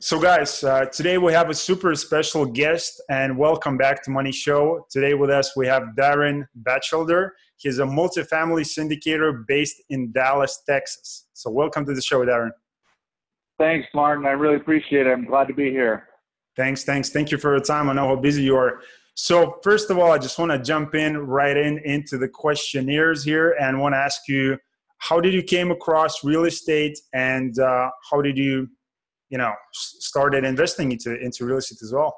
So, guys, uh, today we have a super special guest, and welcome back to Money Show. Today with us we have Darren Batchelder. He's a multifamily syndicator based in Dallas, Texas. So, welcome to the show, Darren. Thanks, Martin. I really appreciate it. I'm glad to be here. Thanks, thanks. Thank you for your time. I know how busy you are. So, first of all, I just want to jump in right in into the questionnaires here, and want to ask you, how did you came across real estate, and uh, how did you you know started investing into into real estate as well.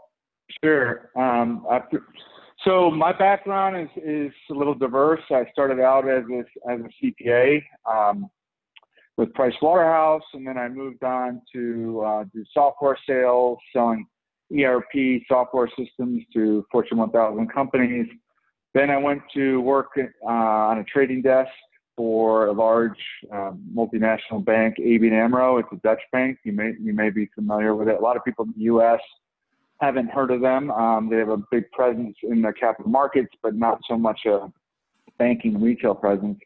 Sure. Um, so my background is is a little diverse. I started out as a, as a cpa um, with price waterhouse and then i moved on to uh, do software sales selling erp software systems to fortune 1000 companies. Then i went to work uh, on a trading desk for a large um, multinational bank, ABN AMRO. It's a Dutch bank. You may you may be familiar with it. A lot of people in the U.S. haven't heard of them. Um, they have a big presence in the capital markets, but not so much a banking retail presence.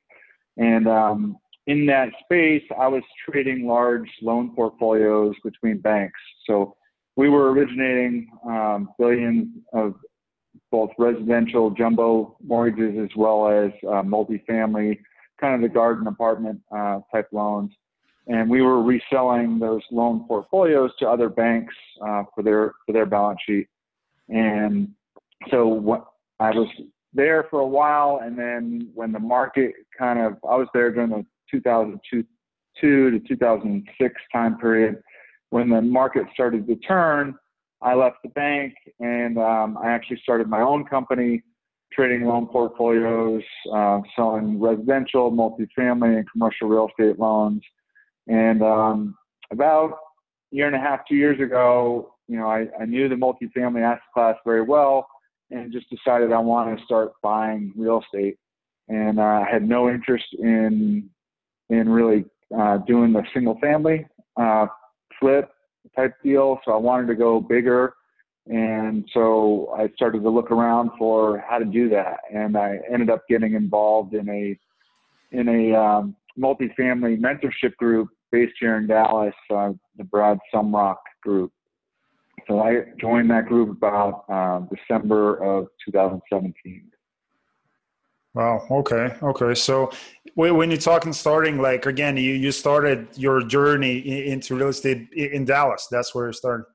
And um, in that space, I was trading large loan portfolios between banks. So we were originating um, billions of both residential jumbo mortgages as well as uh, multifamily kind of the garden apartment uh, type loans. And we were reselling those loan portfolios to other banks uh, for their for their balance sheet. And so what, I was there for a while, and then when the market kind of I was there during the 2002 to 2006 time period, when the market started to turn, I left the bank and um, I actually started my own company trading loan portfolios, uh, selling residential, multifamily, and commercial real estate loans. And um, about a year and a half, two years ago, you know, I, I knew the multifamily asset class very well, and just decided I wanted to start buying real estate. And uh, I had no interest in in really uh, doing the single family uh, flip type deal. So I wanted to go bigger and so I started to look around for how to do that, and I ended up getting involved in a in a um, multifamily mentorship group based here in Dallas, uh, the Brad Sumrock Group. So I joined that group about uh, December of 2017. Wow. Okay. Okay. So when you're talking starting, like again, you, you started your journey into real estate in Dallas. That's where you started.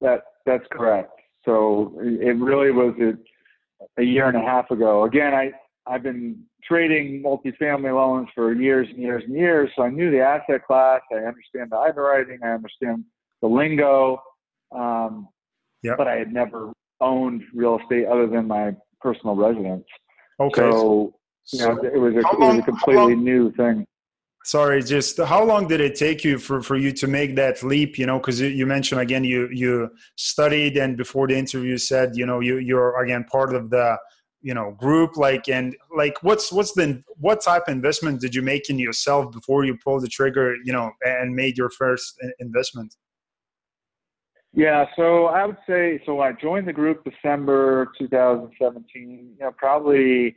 That that's correct. So it really was a, a year and a half ago. Again, I I've been trading multifamily loans for years and years and years, so I knew the asset class. I understand the underwriting. I understand the lingo. Um, yep. But I had never owned real estate other than my personal residence. Okay. So, you know, it was a, it was a completely new thing sorry just how long did it take you for, for you to make that leap you know because you mentioned again you you studied and before the interview said you know you you're again part of the you know group like and like what's what's the what type of investment did you make in yourself before you pulled the trigger you know and made your first investment? Yeah so i would say so i joined the group december 2017 you know probably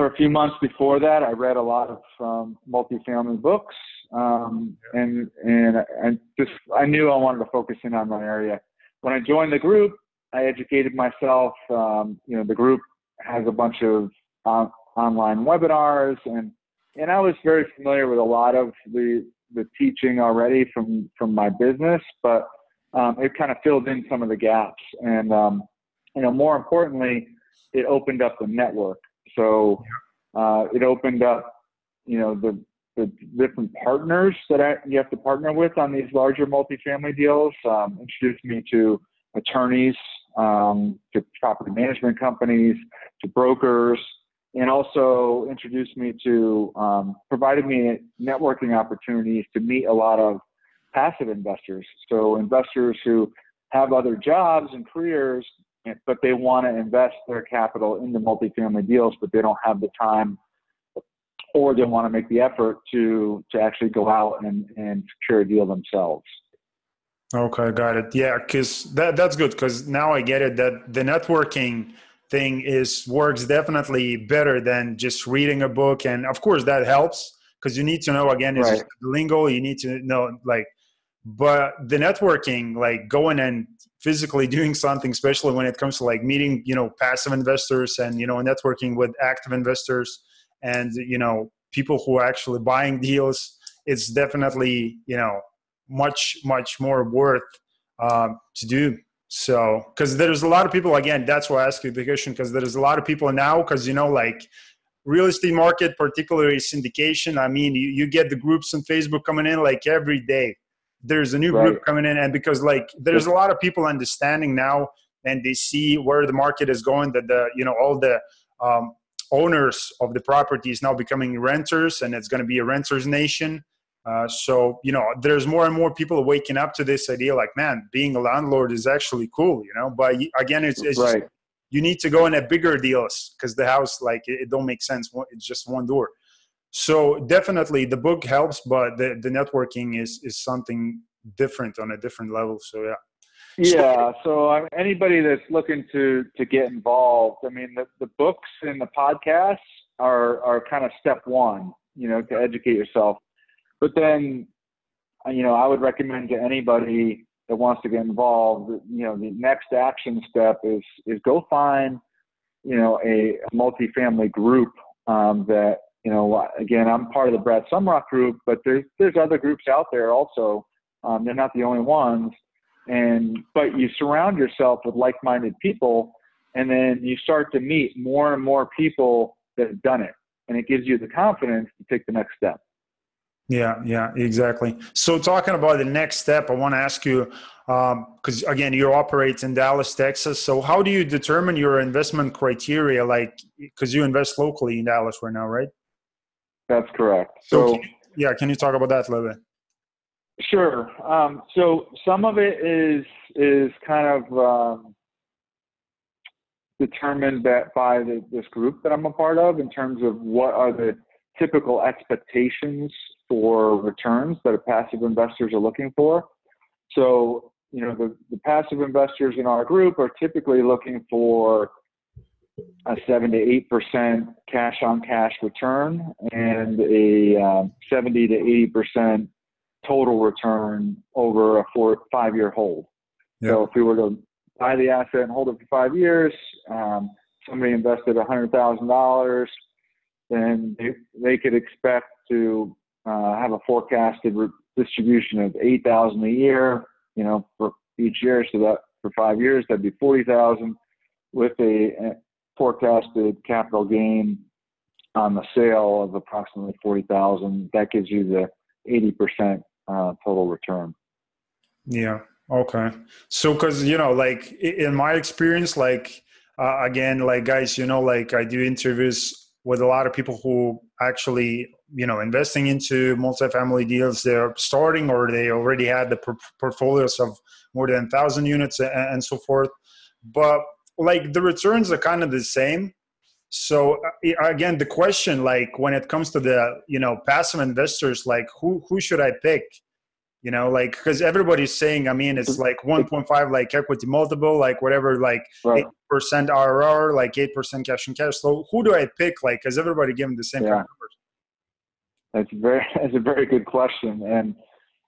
for a few months before that, I read a lot of um, multifamily books, um, and and I just I knew I wanted to focus in on my area. When I joined the group, I educated myself. Um, you know, the group has a bunch of on, online webinars, and and I was very familiar with a lot of the the teaching already from from my business, but um, it kind of filled in some of the gaps, and um, you know, more importantly, it opened up the network. So uh, it opened up, you know, the the different partners that I, you have to partner with on these larger multifamily deals. Um, introduced me to attorneys, um, to property management companies, to brokers, and also introduced me to um, provided me networking opportunities to meet a lot of passive investors. So investors who have other jobs and careers but they want to invest their capital into multifamily deals, but they don't have the time or they want to make the effort to to actually go out and, and secure a deal themselves. Okay, got it. Yeah, because that that's good because now I get it that the networking thing is works definitely better than just reading a book, and of course that helps because you need to know again is right. lingo. You need to know like but the networking like going and physically doing something especially when it comes to like meeting you know passive investors and you know networking with active investors and you know people who are actually buying deals it's definitely you know much much more worth uh, to do. So because there's a lot of people again that's why i ask you the question because there's a lot of people now because you know like real estate market particularly syndication i mean you, you get the groups on facebook coming in like every day there's a new right. group coming in and because like there's a lot of people understanding now and they see where the market is going that the you know all the um, owners of the property is now becoming renters and it's going to be a renters nation uh, so you know there's more and more people waking up to this idea like man being a landlord is actually cool you know but again it's, it's right. just, you need to go in at bigger deals because the house like it, it don't make sense it's just one door so definitely the book helps but the, the networking is is something different on a different level. So yeah. Yeah so um, anybody that's looking to to get involved i mean the, the books and the podcasts are are kind of step one you know to educate yourself. But then uh, you know i would recommend to anybody that wants to get involved you know the next action step is is go find you know a, a multifamily group um, that you know, again, I'm part of the Brad Sumrock group, but there's there's other groups out there also. Um, they're not the only ones, and but you surround yourself with like-minded people, and then you start to meet more and more people that have done it, and it gives you the confidence to take the next step. Yeah, yeah, exactly. So, talking about the next step, I want to ask you because um, again, you operate in Dallas, Texas. So, how do you determine your investment criteria? Like, because you invest locally in Dallas right now, right? That's correct. So, so can you, yeah, can you talk about that a little bit? Sure. Um, so some of it is is kind of um, determined that by the, this group that I'm a part of in terms of what are the typical expectations for returns that passive investors are looking for. So you know the, the passive investors in our group are typically looking for a seven to eight percent cash on cash return and a um, 70 to 80 percent total return over a four five year hold. Yeah. So if we were to buy the asset and hold it for five years, um, somebody invested a hundred thousand dollars, then they, they could expect to uh, have a forecasted re- distribution of eight thousand a year. You know, for each year, so that for five years that'd be forty thousand with a forecasted capital gain on the sale of approximately 40,000. That gives you the 80% uh, total return. Yeah. Okay. So, cause you know, like in my experience, like, uh, again, like guys, you know, like I do interviews with a lot of people who actually, you know, investing into multifamily deals. They're starting or they already had the portfolios of more than thousand units and, and so forth. But like the returns are kind of the same. So uh, again the question like when it comes to the you know passive investors like who who should i pick? You know like because everybody's saying i mean it's like 1.5 like equity multiple like whatever like right. 8% rr like 8% cash and cash. So who do i pick? Like because everybody giving the same yeah. numbers? That's very that's a very good question. And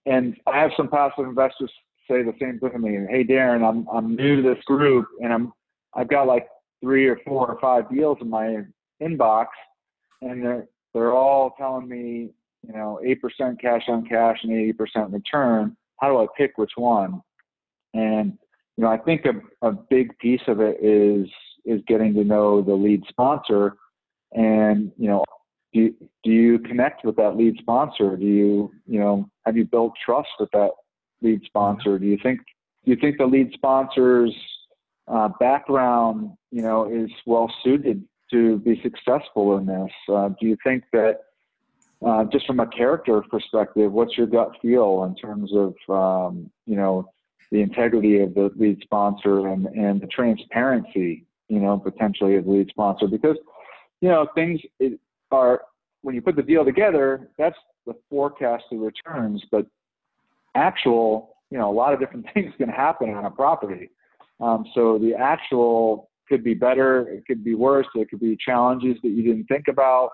and i have some passive investors say the same thing to me. Hey darren i'm i'm new to this group and i'm I've got like three or four or five deals in my inbox, and they're they're all telling me, you know, eight percent cash on cash and eighty percent return. How do I pick which one? And you know, I think a, a big piece of it is is getting to know the lead sponsor, and you know, do you, do you connect with that lead sponsor? Do you you know have you built trust with that lead mm-hmm. sponsor? Do you think do you think the lead sponsors uh, background, you know, is well suited to be successful in this? Uh, do you think that, uh, just from a character perspective, what's your gut feel in terms of, um, you know, the integrity of the lead sponsor and, and the transparency, you know, potentially of the lead sponsor? Because, you know, things are, when you put the deal together, that's the forecasted returns, but actual, you know, a lot of different things can happen on a property. Um, so the actual could be better, it could be worse, it could be challenges that you didn't think about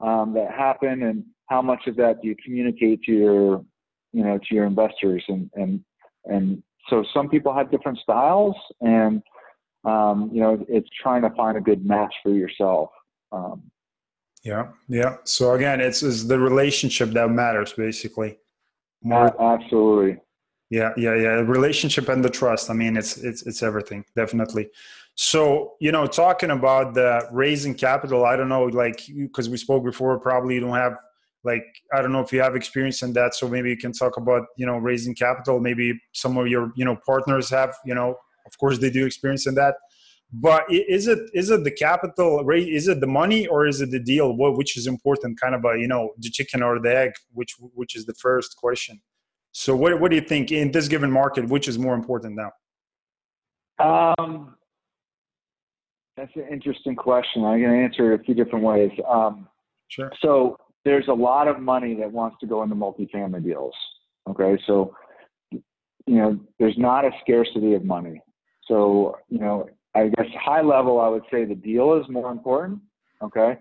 um, that happen, and how much of that do you communicate to your you know, to your investors. And, and, and so some people have different styles and, um, you know, it's trying to find a good match for yourself. Um, yeah. Yeah. So again, it's, it's the relationship that matters basically. More, absolutely. Yeah. Yeah. Yeah. Relationship and the trust. I mean, it's, it's, it's everything definitely. So, you know, talking about the raising capital, I don't know, like, because we spoke before, probably you don't have like i don't know if you have experience in that so maybe you can talk about you know raising capital maybe some of your you know partners have you know of course they do experience in that but is it is it the capital is it the money or is it the deal what which is important kind of a you know the chicken or the egg which which is the first question so what what do you think in this given market which is more important now um that's an interesting question i'm going to answer it a few different ways um sure so there's a lot of money that wants to go into multifamily deals. Okay, so you know there's not a scarcity of money. So you know, I guess high level, I would say the deal is more important. Okay.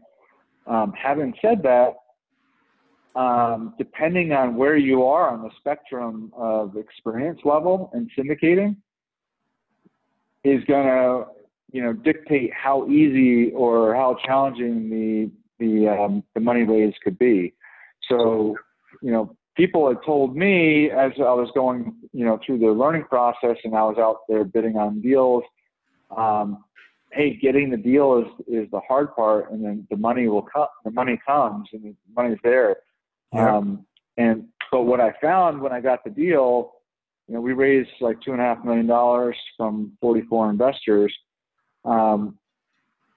Um, having said that, um, depending on where you are on the spectrum of experience level and syndicating, is going to you know dictate how easy or how challenging the the um, the money raise could be. So, you know, people had told me as I was going, you know, through the learning process and I was out there bidding on deals, um, hey, getting the deal is is the hard part, and then the money will come. The money comes, and the money's there. Yeah. Um, and but what I found when I got the deal, you know, we raised like two and a half million dollars from 44 investors. Um,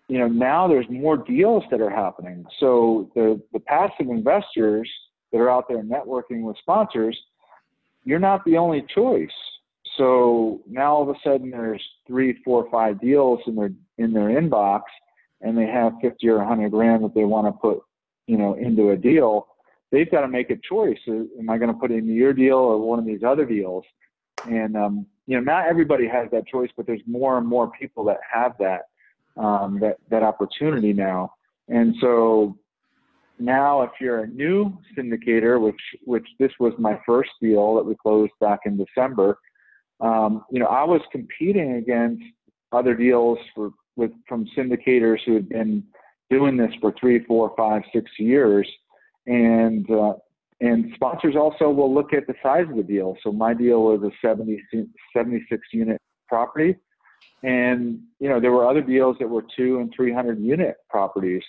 you know, now there's more deals that are happening. So the, the passive investors that are out there networking with sponsors, you're not the only choice. So now all of a sudden there's three, four, five deals in their in their inbox, and they have 50 or 100 grand that they want to put, you know, into a deal. They've got to make a choice. Am I going to put in your deal or one of these other deals? And um, you know, not everybody has that choice, but there's more and more people that have that um, that that opportunity now. And so now, if you're a new syndicator, which which this was my first deal that we closed back in December, um, you know, I was competing against other deals for with from syndicators who had been doing this for three, four, five, six years, and uh, and sponsors also will look at the size of the deal. So my deal was a 70, 76 unit property. And you know, there were other deals that were two and three hundred unit properties,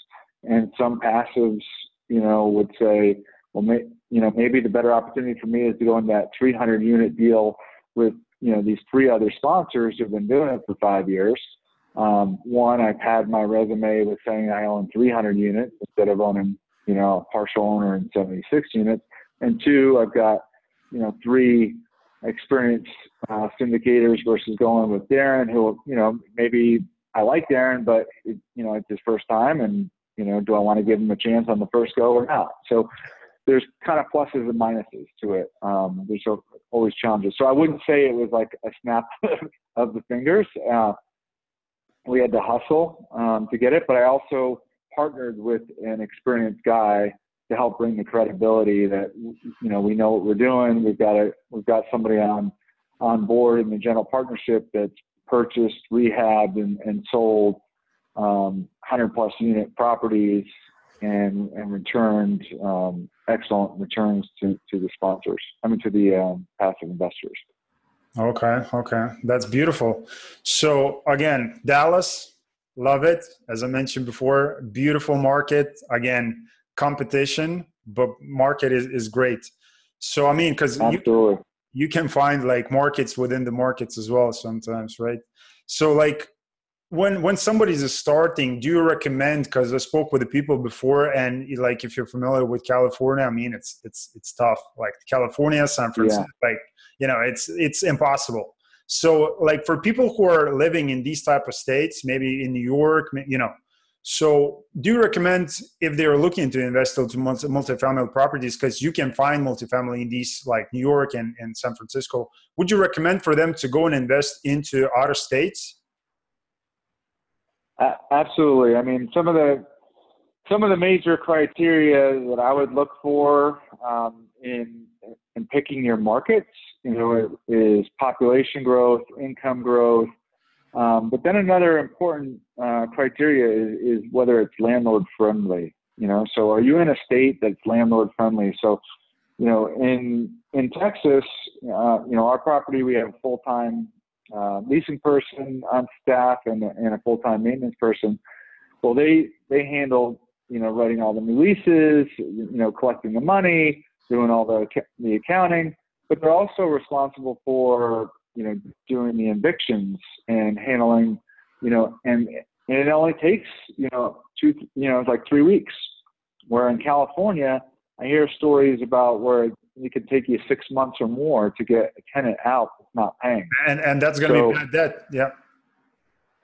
and some passives, you know, would say, well, may, you know, maybe the better opportunity for me is to go in that 300 unit deal with you know these three other sponsors who've been doing it for five years. Um, one, I've had my resume with saying I own 300 units instead of owning, you know, partial owner in 76 units. And two, I've got, you know, three experienced uh, syndicators versus going with Darren, who you know maybe I like Darren, but it, you know it's his first time, and you know do I want to give him a chance on the first go or not? So there's kind of pluses and minuses to it. Um, there's always challenges. So I wouldn't say it was like a snap of the fingers. Uh, we had to hustle um, to get it, but I also partnered with an experienced guy to help bring the credibility that you know we know what we're doing. We've got a we've got somebody on on board in the general partnership that's purchased, rehabbed, and, and sold um, 100 plus unit properties and and returned um, excellent returns to to the sponsors. I mean to the um, passive investors. Okay, okay, that's beautiful. So again, Dallas, love it. As I mentioned before, beautiful market. Again, competition, but market is, is great. So I mean, because you, you can find like markets within the markets as well sometimes, right? So like when when somebody's starting, do you recommend? Because I spoke with the people before, and like if you're familiar with California, I mean it's it's it's tough. Like California, San Francisco, yeah. like you know, it's it's impossible. So like for people who are living in these type of states, maybe in New York, you know, so, do you recommend if they are looking to invest into multi- multifamily properties, because you can find multifamily in these like New York and, and San Francisco, would you recommend for them to go and invest into other states? Uh, absolutely. I mean, some of the some of the major criteria that I would look for um, in and picking your markets, you know, is population growth, income growth. Um, but then another important uh, criteria is, is whether it's landlord friendly. You know, so are you in a state that's landlord friendly? So, you know, in in Texas, uh, you know, our property we have a full time uh, leasing person on staff and, and a full time maintenance person. Well, they they handle you know writing all the new leases, you know, collecting the money, doing all the the accounting, but they're also responsible for you know doing the evictions and handling you know and and it only takes you know two you know it's like three weeks. Where in california i hear stories about where it could take you six months or more to get a tenant out that's not paying. And and that's going to so, be bad debt. Yeah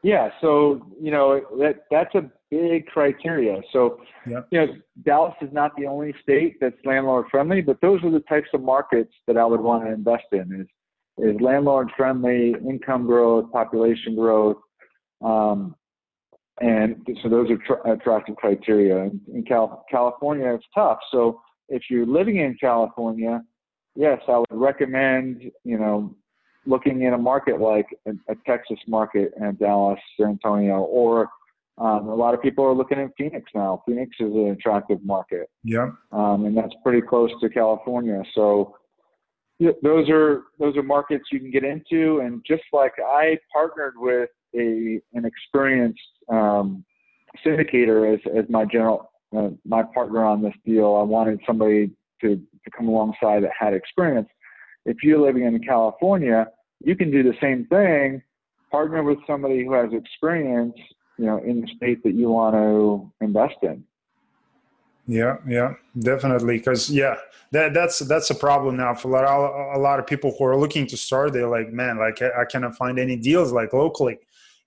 yeah so you know that that's a big criteria so yeah. you know dallas is not the only state that's landlord friendly but those are the types of markets that i would want to invest in is is landlord friendly, income growth, population growth, um, and so those are tr- attractive criteria. In, in Cal- California, it's tough. So if you're living in California, yes, I would recommend you know looking in a market like a, a Texas market and Dallas, San Antonio, or um, a lot of people are looking at Phoenix now. Phoenix is an attractive market. Yeah. Um, and that's pretty close to California. So those are those are markets you can get into, and just like I partnered with a an experienced um, syndicator as as my general uh, my partner on this deal. I wanted somebody to to come alongside that had experience. If you're living in California, you can do the same thing. Partner with somebody who has experience, you know, in the state that you want to invest in. Yeah, yeah, definitely. Because yeah, that that's that's a problem now for a lot, a lot of people who are looking to start. They're like, man, like I, I cannot find any deals like locally.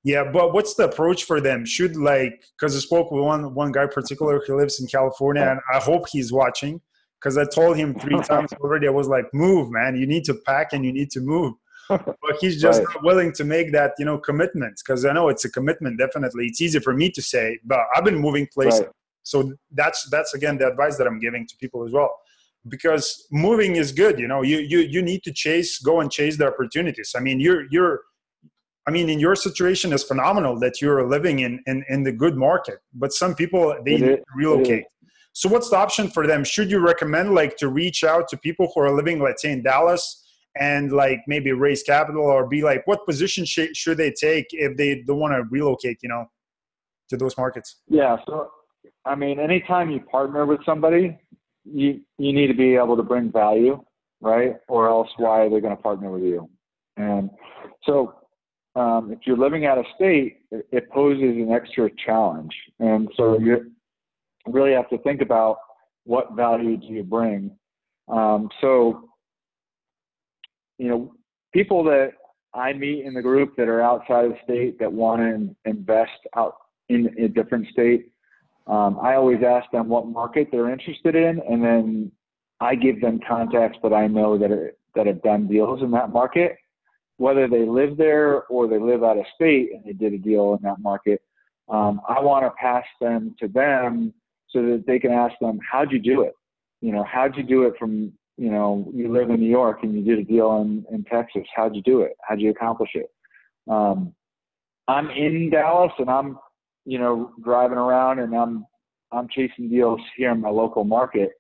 Yeah, but what's the approach for them? Should like because I spoke with one one guy particular who lives in California, and I hope he's watching because I told him three times already. I was like, move, man, you need to pack and you need to move. but he's just right. not willing to make that you know commitment because I know it's a commitment. Definitely, it's easy for me to say, but I've been moving places. Right. So that's that's again the advice that i'm giving to people as well. Because moving is good you know you you you need to chase go and chase the opportunities. I mean you're you're i mean in your situation is phenomenal that you're living in in, in the good market but some people they need to relocate. So what's the option for them? Should you recommend like to reach out to people who are living let's say in dallas and like maybe raise capital or be like what position sh- should they take if they don't want to relocate you know to those markets yeah so I mean, anytime you partner with somebody, you you need to be able to bring value, right? Or else, why are they going to partner with you? And so, um, if you're living out of state, it, it poses an extra challenge, and so you really have to think about what value do you bring. Um, so, you know, people that I meet in the group that are outside of the state that want to invest out in a different state, um, I always ask them what market they're interested in, and then I give them contacts that I know that are, that have done deals in that market, whether they live there or they live out of state and they did a deal in that market. Um, I want to pass them to them so that they can ask them, "How'd you do it? You know, how'd you do it from you know you live in New York and you did a deal in in Texas? How'd you do it? How'd you accomplish it?" Um, I'm in Dallas and I'm you know, driving around and I'm I'm chasing deals here in my local market.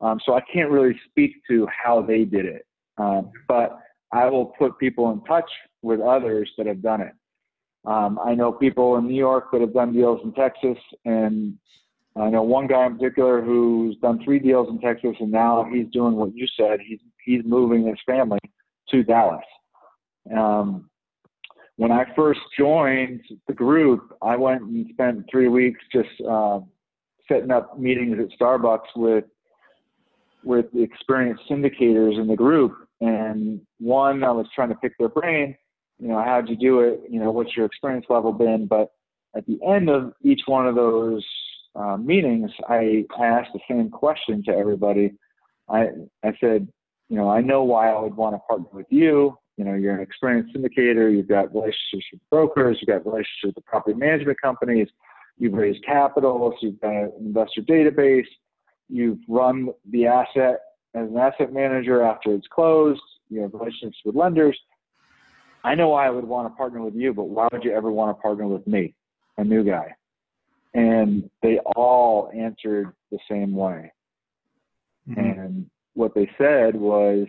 Um, so I can't really speak to how they did it, um, but I will put people in touch with others that have done it. Um, I know people in New York that have done deals in Texas, and I know one guy in particular who's done three deals in Texas, and now he's doing what you said. He's he's moving his family to Dallas. Um, when I first joined the group, I went and spent three weeks just uh, setting up meetings at Starbucks with with experienced syndicators in the group. And one, I was trying to pick their brain. You know, how'd you do it? You know, what's your experience level been? But at the end of each one of those uh, meetings, I, asked the same question to everybody. I I said, you know, I know why I would want to partner with you you know, you're an experienced syndicator, you've got relationships with brokers, you've got relationships with property management companies, you've raised capital, so you've got an investor database, you've run the asset as an asset manager after it's closed. You have relationships with lenders. I know why I would want to partner with you, but why would you ever want to partner with me, a new guy? And they all answered the same way. Mm-hmm. And what they said was,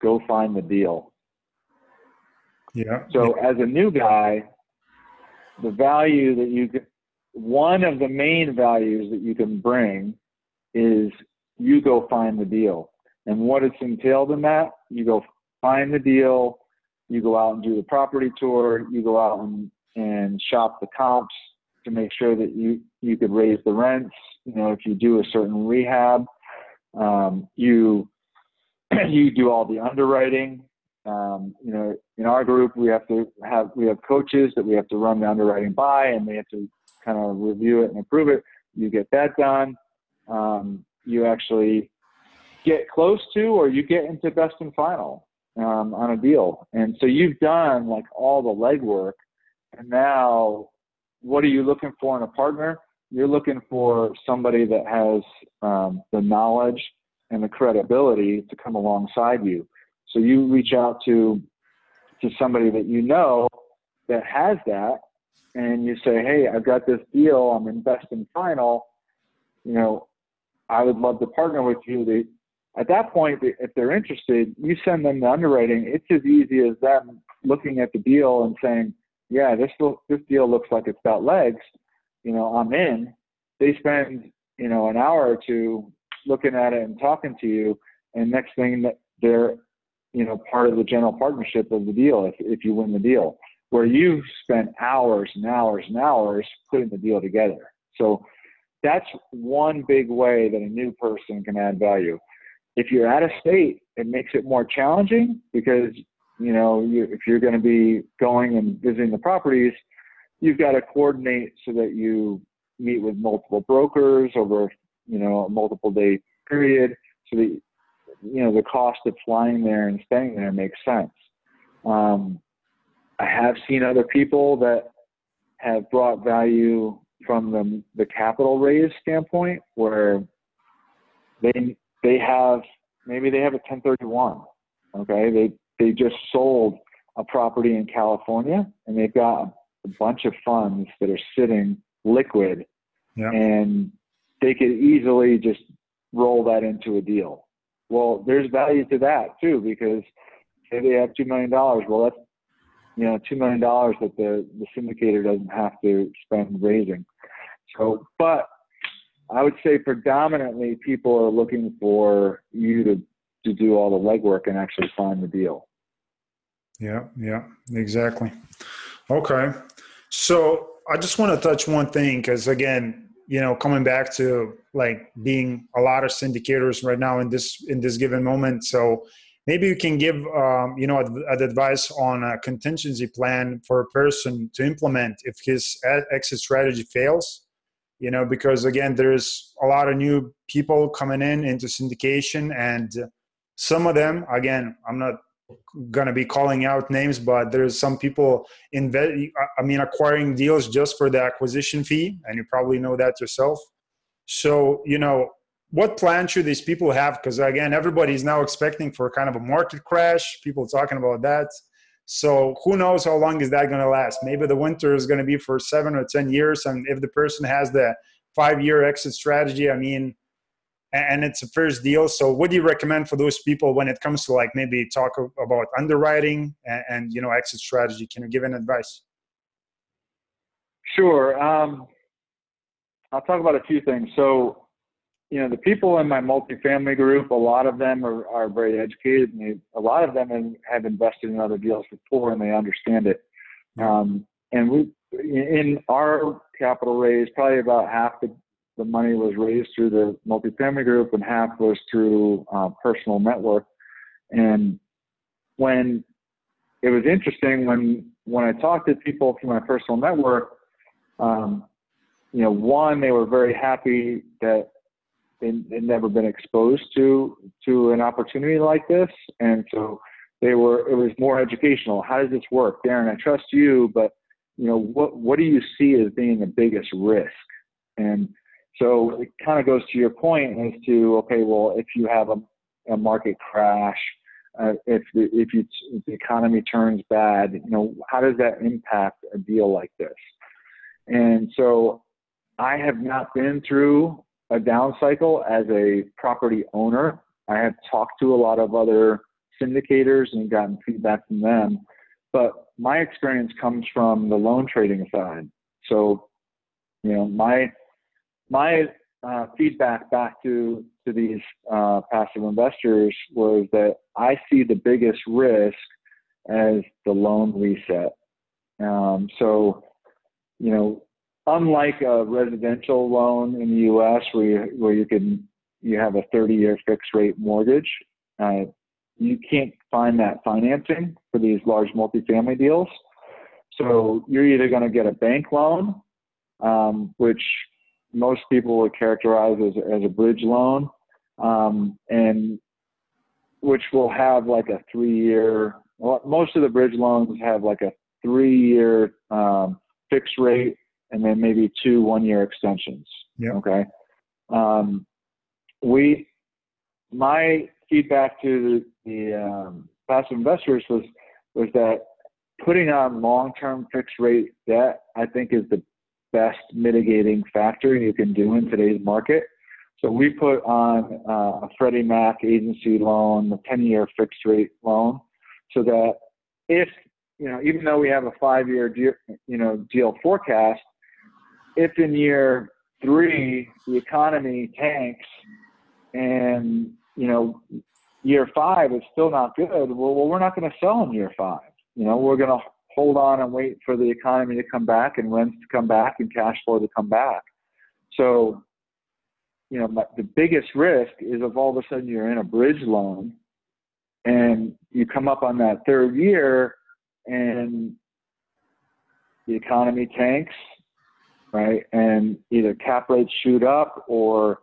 go find the deal. Yeah. So as a new guy, the value that you can, one of the main values that you can bring is you go find the deal. And what it's entailed in that, you go find the deal, you go out and do the property tour, you go out and, and shop the comps to make sure that you, you could raise the rents. You know, if you do a certain rehab, um, you, you do all the underwriting. Um, you know, in our group, we have to have, we have coaches that we have to run the underwriting by and they have to kind of review it and approve it. You get that done. Um, you actually get close to or you get into best and final um, on a deal. And so you've done like all the legwork. And now, what are you looking for in a partner? You're looking for somebody that has um, the knowledge and the credibility to come alongside you. So you reach out to to somebody that you know that has that, and you say, "Hey, I've got this deal. I'm investing final. You know, I would love to partner with you. They, at that point, if they're interested, you send them the underwriting. It's as easy as them looking at the deal and saying, "Yeah, this this deal looks like it's got legs. You know, I'm in." They spend you know an hour or two looking at it and talking to you, and next thing that they're you know part of the general partnership of the deal if if you win the deal. Where you've spent hours and hours and hours putting the deal together. So that's one big way that a new person can add value. If you're at a state, it makes it more challenging because you know you, if you're going to be going and visiting the properties, you've got to coordinate so that you meet with multiple brokers over you know a multiple day period, so that you know the cost of flying there and staying there makes sense. Um, I have seen other people that have brought value from the, the capital raise standpoint where they they have maybe they have a 1031 okay they they just sold a property in california and they've got a bunch of funds that are sitting liquid yeah. and they could easily just roll that into a deal well there's value to that too because say they have two million dollars well that's you know two million dollars that the the syndicator doesn't have to spend raising so, but I would say predominantly people are looking for you to to do all the legwork and actually find the deal. Yeah, yeah, exactly. Okay, so I just want to touch one thing because again, you know, coming back to like being a lot of syndicators right now in this in this given moment. So maybe you can give um, you know ad- advice on a contingency plan for a person to implement if his exit strategy fails you know because again there's a lot of new people coming in into syndication and some of them again i'm not going to be calling out names but there's some people invest i mean acquiring deals just for the acquisition fee and you probably know that yourself. So you know what plan should these people have? Because again everybody's now expecting for kind of a market crash people talking about that. So who knows how long is that going to last? Maybe the winter is going to be for seven or ten years, and if the person has the five-year exit strategy, I mean, and it's a first deal. So what do you recommend for those people when it comes to like maybe talk about underwriting and, and you know exit strategy? Can you give an advice? Sure. Um, I'll talk about a few things. So you know, the people in my multifamily group, a lot of them are, are very educated and they, a lot of them have invested in other deals before and they understand it. Um, and we, in our capital raise, probably about half the, the money was raised through the multifamily group and half was through uh, personal network. And when it was interesting when, when I talked to people through my personal network, um, you know, one, they were very happy that they'd never been exposed to to an opportunity like this, and so they were. It was more educational. How does this work, Darren? I trust you, but you know what what do you see as being the biggest risk? And so it kind of goes to your point as to okay, well, if you have a a market crash, uh, if the, if, you, if the economy turns bad, you know, how does that impact a deal like this? And so I have not been through a down cycle as a property owner. I have talked to a lot of other syndicators and gotten feedback from them, but my experience comes from the loan trading side. So, you know, my my uh, feedback back to to these uh, passive investors was that I see the biggest risk as the loan reset. Um, so, you know, unlike a residential loan in the U.S. where you, where you can you have a 30-year fixed rate mortgage, uh, you can't find that financing for these large multifamily deals. So you're either going to get a bank loan, um, which most people would characterize as, as a bridge loan, um, and which will have like a three-year. Well, most of the bridge loans have like a three-year um, fixed rate, and then maybe two one-year extensions. Yeah. Okay. Um, we, my feedback to the, the um, passive investors was was that putting on long-term fixed rate debt, I think, is the best mitigating factor you can do in today's market. So we put on uh, a Freddie Mac agency loan, a 10-year fixed rate loan, so that if you know, even though we have a five-year deal, you know deal forecast, if in year three the economy tanks and you know year five is still not good, well, well we're not going to sell in year five. You know, we're going to hold on and wait for the economy to come back and rents to come back and cash flow to come back. So, you know, the biggest risk is if all of a sudden you're in a bridge loan and you come up on that third year and the economy tanks, right? And either cap rates shoot up or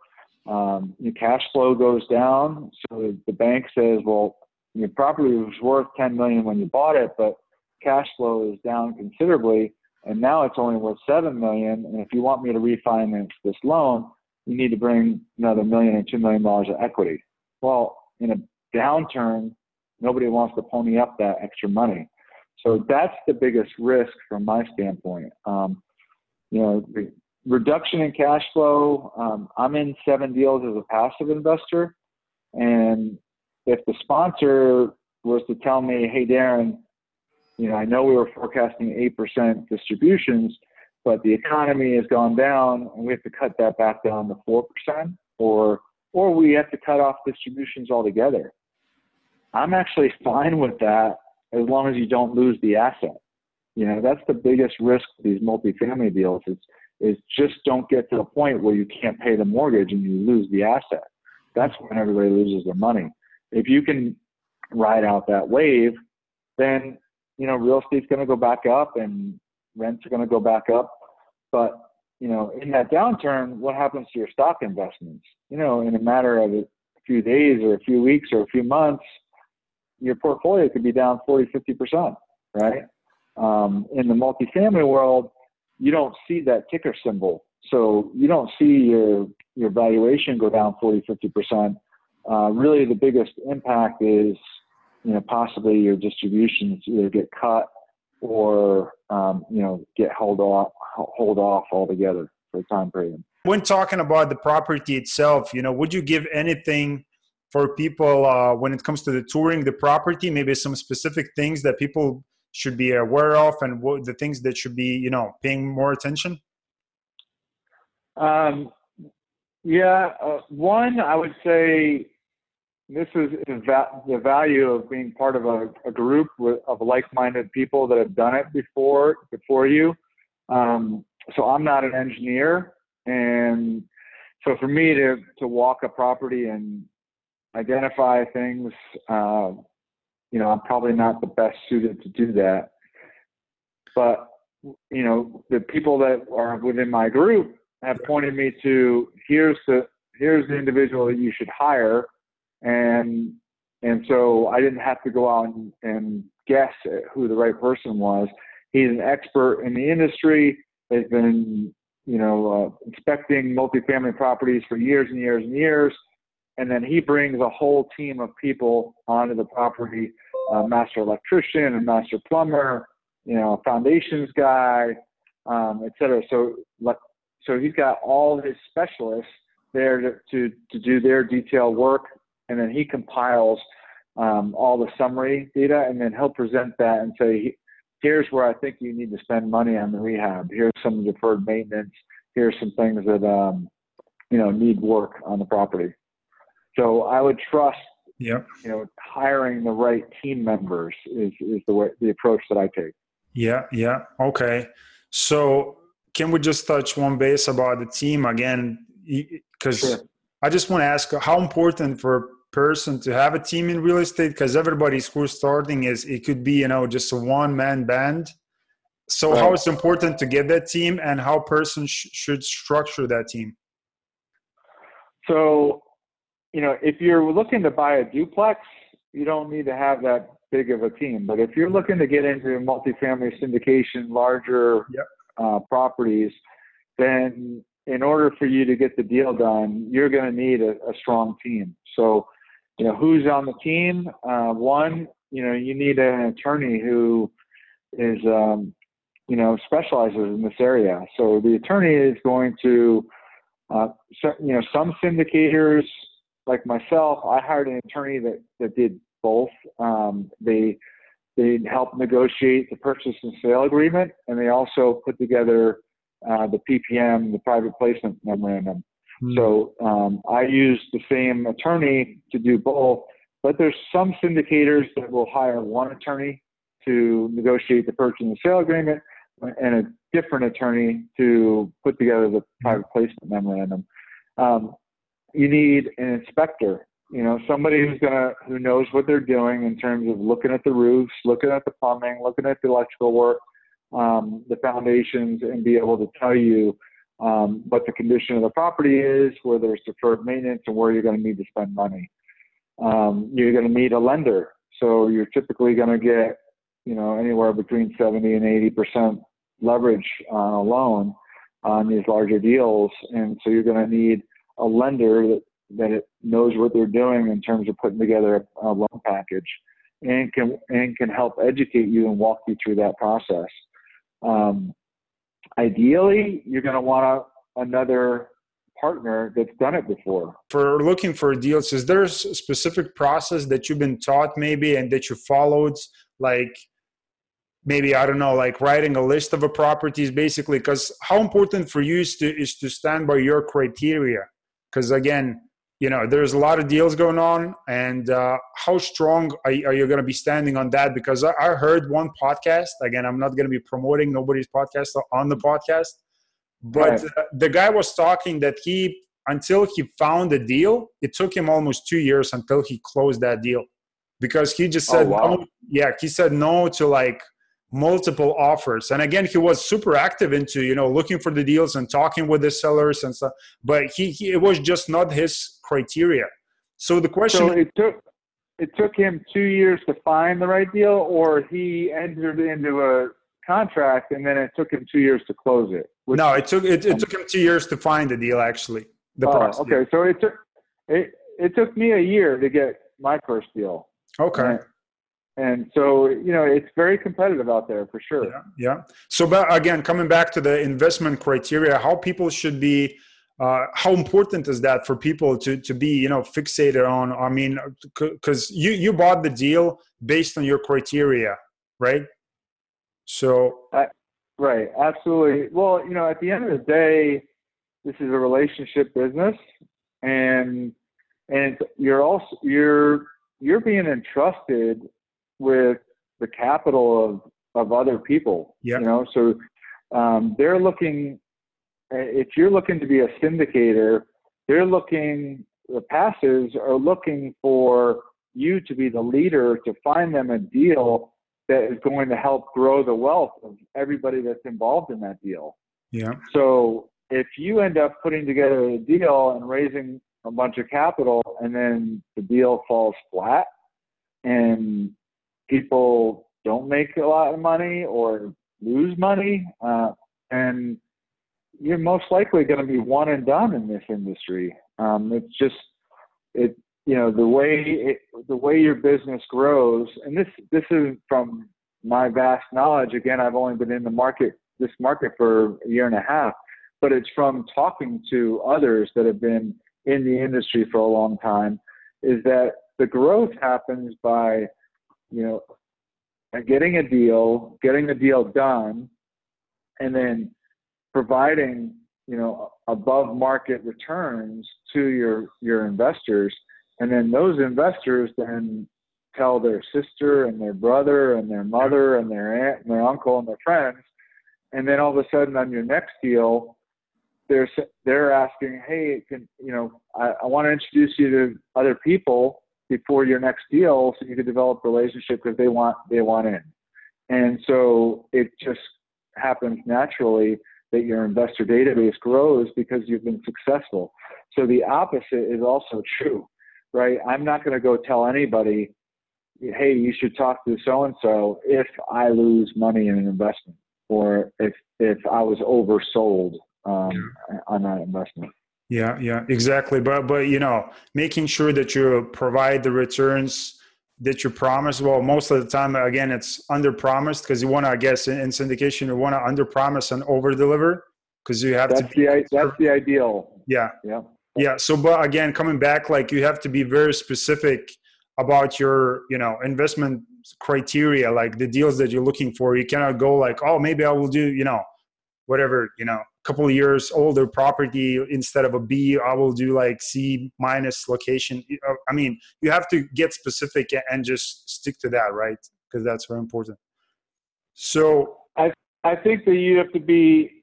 um, your cash flow goes down. So the bank says, well, your property was worth 10 million when you bought it, but cash flow is down considerably, and now it's only worth seven million. And if you want me to refinance this loan, you need to bring another million or two million dollars of equity. Well, in a downturn, nobody wants to pony up that extra money. So that's the biggest risk from my standpoint. Um, you know, reduction in cash flow. Um, I'm in seven deals as a passive investor, and if the sponsor was to tell me, "Hey, Darren, you know, I know we were forecasting 8% distributions, but the economy has gone down and we have to cut that back down to 4% or, or we have to cut off distributions altogether. I'm actually fine with that as long as you don't lose the asset. You know, that's the biggest risk with these multifamily deals is, is just don't get to the point where you can't pay the mortgage and you lose the asset. That's when everybody loses their money. If you can ride out that wave, then you know, real estate's going to go back up and rents are going to go back up. But, you know, in that downturn, what happens to your stock investments? You know, in a matter of a few days or a few weeks or a few months, your portfolio could be down 40, 50%, right? Um, in the multifamily world, you don't see that ticker symbol. So you don't see your, your valuation go down 40, 50%. Uh, really, the biggest impact is you know, possibly your distributions either get cut or, um, you know, get held off, hold off altogether for a time period. When talking about the property itself, you know, would you give anything for people uh, when it comes to the touring the property? Maybe some specific things that people should be aware of, and what the things that should be, you know, paying more attention. Um, yeah, uh, one I would say this is the value of being part of a, a group of like-minded people that have done it before before you. Um, so I'm not an engineer, and so for me to to walk a property and identify things, uh, you know, I'm probably not the best suited to do that. But you know, the people that are within my group have pointed me to here's the here's the individual that you should hire and and so I didn't have to go out and, and guess who the right person was. He's an expert in the industry. Has been you know uh, inspecting multifamily properties for years and years and years, and then he brings a whole team of people onto the property, master electrician, a master plumber, you know, foundations guy, um, et cetera. So, so he's got all his specialists there to, to, to do their detailed work, and then he compiles um, all the summary data, and then he'll present that and say, here's where I think you need to spend money on the rehab. Here's some deferred maintenance. Here's some things that um, you know need work on the property. So I would trust, yep. you know, hiring the right team members is is the way the approach that I take. Yeah, yeah, okay. So can we just touch one base about the team again? Because sure. I just want to ask how important for person to have a team in real estate because everybody's who's starting is it could be you know just a one man band so right. how it's important to get that team and how person sh- should structure that team so you know, if you're looking to buy a duplex, you don't need to have that big of a team. But if you're looking to get into multifamily syndication, larger yep. uh, properties, then in order for you to get the deal done, you're going to need a, a, strong team. So, you know, who's on the team? Uh, one, you know, you need an attorney who is, um, you know, specializes in this area. So the attorney is going to, uh, so, you know, some syndicators like myself, I hired an attorney that, that did both. Um, they they helped negotiate the purchase and sale agreement, and they also put together uh, the PPM, the private placement memorandum. Mm. So um, I use the same attorney to do both, but there's some syndicators that will hire one attorney to negotiate the purchase and sale agreement, and a different attorney to put together the private placement memorandum. Um, you need an inspector you know somebody who's gonna who knows what they're doing in terms of looking at the roofs looking at the plumbing looking at the electrical work um, the foundations and be able to tell you um, what the condition of the property is where there's deferred maintenance and where you're going to need to spend money. Um, you're going to need a lender. So you're typically going to get you know anywhere between 70 and 80 percent leverage on a loan on these larger deals. And so you're going to need a lender that that knows what they're doing in terms of putting together a, a loan package and can and can help educate you and walk you through that process. Um, ideally, you're going to want a, another partner that's done it before. For looking for deals, is there a specific process that you've been taught maybe and that you followed? Like maybe I don't know, like writing a list of a properties basically, because how important for you is to is to stand by your criteria because again you know there's a lot of deals going on and uh, how strong are, are you going to be standing on that because I, I heard one podcast again i'm not going to be promoting nobody's podcast on the podcast but right. uh, the guy was talking that he until he found a deal it took him almost two years until he closed that deal because he just said oh, wow. no yeah he said no to like multiple offers. And again he was super active into you know looking for the deals and talking with the sellers and stuff but he, he it was just not his criteria. So the question so it took it took him two years to find the right deal or he entered into a contract and then it took him two years to close it? No it took it, it took him two years to find the deal actually the oh, okay. So it took it, it took me a year to get my first deal. Okay. And, and so you know it's very competitive out there for sure. Yeah, yeah. so but again coming back to the investment criteria how people should be uh, how important is that for people to to be you know fixated on? I mean because you you bought the deal based on your criteria right? So I, right absolutely. Well you know at the end of the day this is a relationship business and and you're also you're you're being entrusted with the capital of of other people. Yep. You know, so um, they're looking. If you're looking to be a syndicator, they're looking. The passives are looking for you to be the leader to find them a deal that is going to help grow the wealth of everybody that's involved in that deal. Yeah. So if you end up putting together a deal and raising a bunch of capital and then the deal falls flat and people don't make a lot of money or lose money, uh, and you're most likely going to be one and done in this industry. Um, it's just it you know the way it, the way your business grows, and this this is from my vast knowledge. Again, I've only been in the market this market for a year and a half, but it's from talking to others that have been in the industry for a long time. Is that the growth happens by you know getting a deal, getting the deal done, and then providing you know above market returns to your your investors. And then those investors then tell their sister and their brother and their mother and their aunt and their uncle and their friends. And then all of a sudden on your next deal they're they're asking hey can you know i, I want to introduce you to other people before your next deal so you can develop a relationship because they want they want in and so it just happens naturally that your investor database grows because you've been successful. So the opposite is also true, right? I'm not going to go tell anybody, hey, you should talk to so and so if I lose money in an investment or if if I was oversold um, on that investment. Yeah, yeah, exactly. But but you know, making sure that you provide the returns that you promise well most of the time again it's under promised because you want to i guess in, in syndication you want to under promise and over deliver because you have that's to be, the that's the ideal. Yeah. Yeah. Yeah so but again coming back like you have to be very specific about your you know investment criteria like the deals that you're looking for. You cannot go like oh maybe i will do you know whatever you know couple of years older property instead of a B, I will do like C minus location. Uh, I mean, you have to get specific and just stick to that, right? Because that's very important. So I I think that you have to be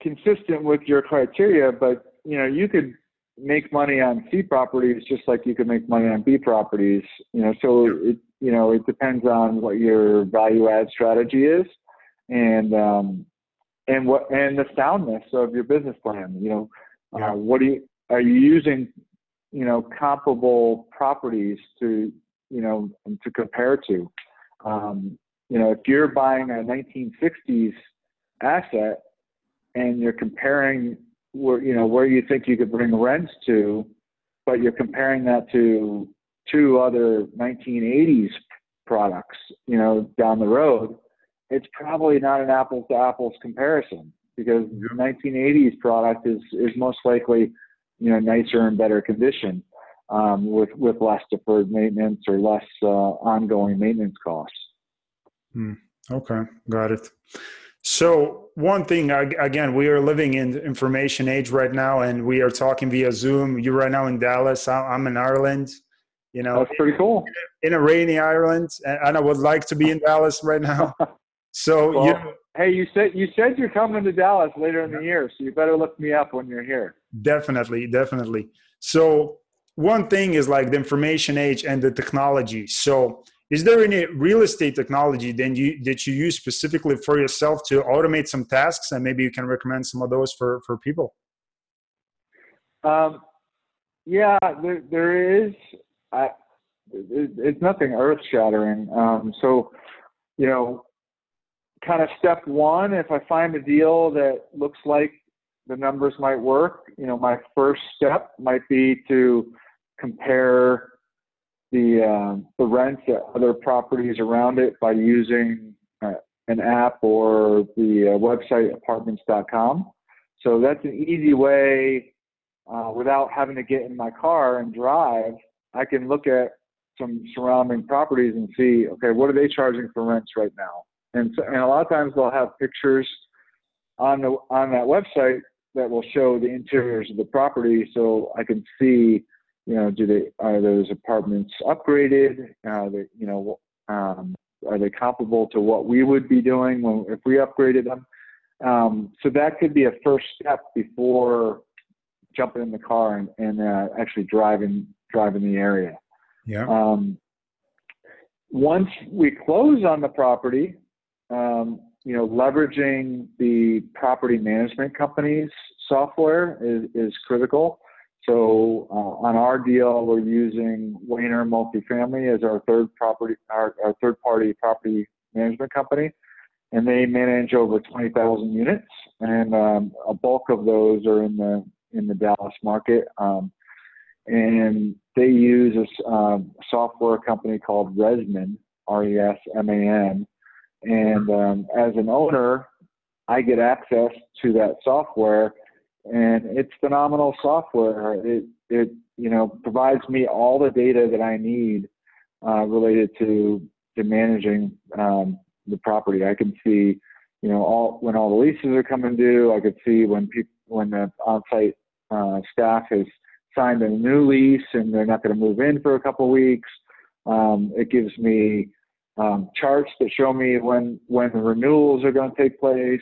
consistent with your criteria, but you know, you could make money on C properties just like you could make money on B properties. You know, so it you know it depends on what your value add strategy is, and um, and what and the soundness of your business plan. You know, uh, yeah. uh, what do you are you using? You know, comparable properties to you know to compare to. Um, you know, if you're buying a 1960s asset and you're comparing where you know where you think you could bring rents to, but you're comparing that to two other 1980s products, you know, down the road, it's probably not an apples to apples comparison because the 1980s product is is most likely you know nicer and better condition um, with with less deferred maintenance or less uh, ongoing maintenance costs. Hmm. Okay, got it. So one thing again, we are living in information age right now, and we are talking via Zoom. You're right now in Dallas. I'm in Ireland. You know, that's pretty cool. In a rainy Ireland, and I would like to be in Dallas right now. So well, you hey, you said you said you're coming to Dallas later in the year, so you better look me up when you're here. Definitely, definitely. So one thing is like the information age and the technology. So is there any real estate technology then you that you use specifically for yourself to automate some tasks and maybe you can recommend some of those for for people um, yeah there, there is I, it's nothing earth shattering um, so you know kind of step one, if I find a deal that looks like the numbers might work, you know, my first step might be to compare the uh, the rents at other properties around it by using uh, an app or the uh, website apartments.com. So that's an easy way, uh, without having to get in my car and drive. I can look at some surrounding properties and see, okay, what are they charging for rents right now? And, so, and a lot of times they'll have pictures on the on that website that will show the interiors of the property, so I can see, you know, do they are those apartments upgraded? Are they, you know, um, are they comparable to what we would be doing when if we upgraded them? Um, so that could be a first step before jumping in the car and, and uh, actually driving driving the area. Yeah. Um, once we close on the property, um, you know, leveraging the property management company's software is, is critical. So uh, on our deal, we're using Wayner Multifamily as our third property, our, our third party property management company, and they manage over 20,000 units, and um, a bulk of those are in the in the Dallas market. Um, and they use a um, software company called Resman, R-E-S-M-A-N, and um, as an owner, I get access to that software, and it's phenomenal software. It it you know provides me all the data that I need uh, related to to managing um, the property. I can see you know all when all the leases are coming due. I could see when people when the on-site uh, staff has signed a new lease and they're not going to move in for a couple weeks. Um, it gives me um, charts that show me when when the renewals are going to take place,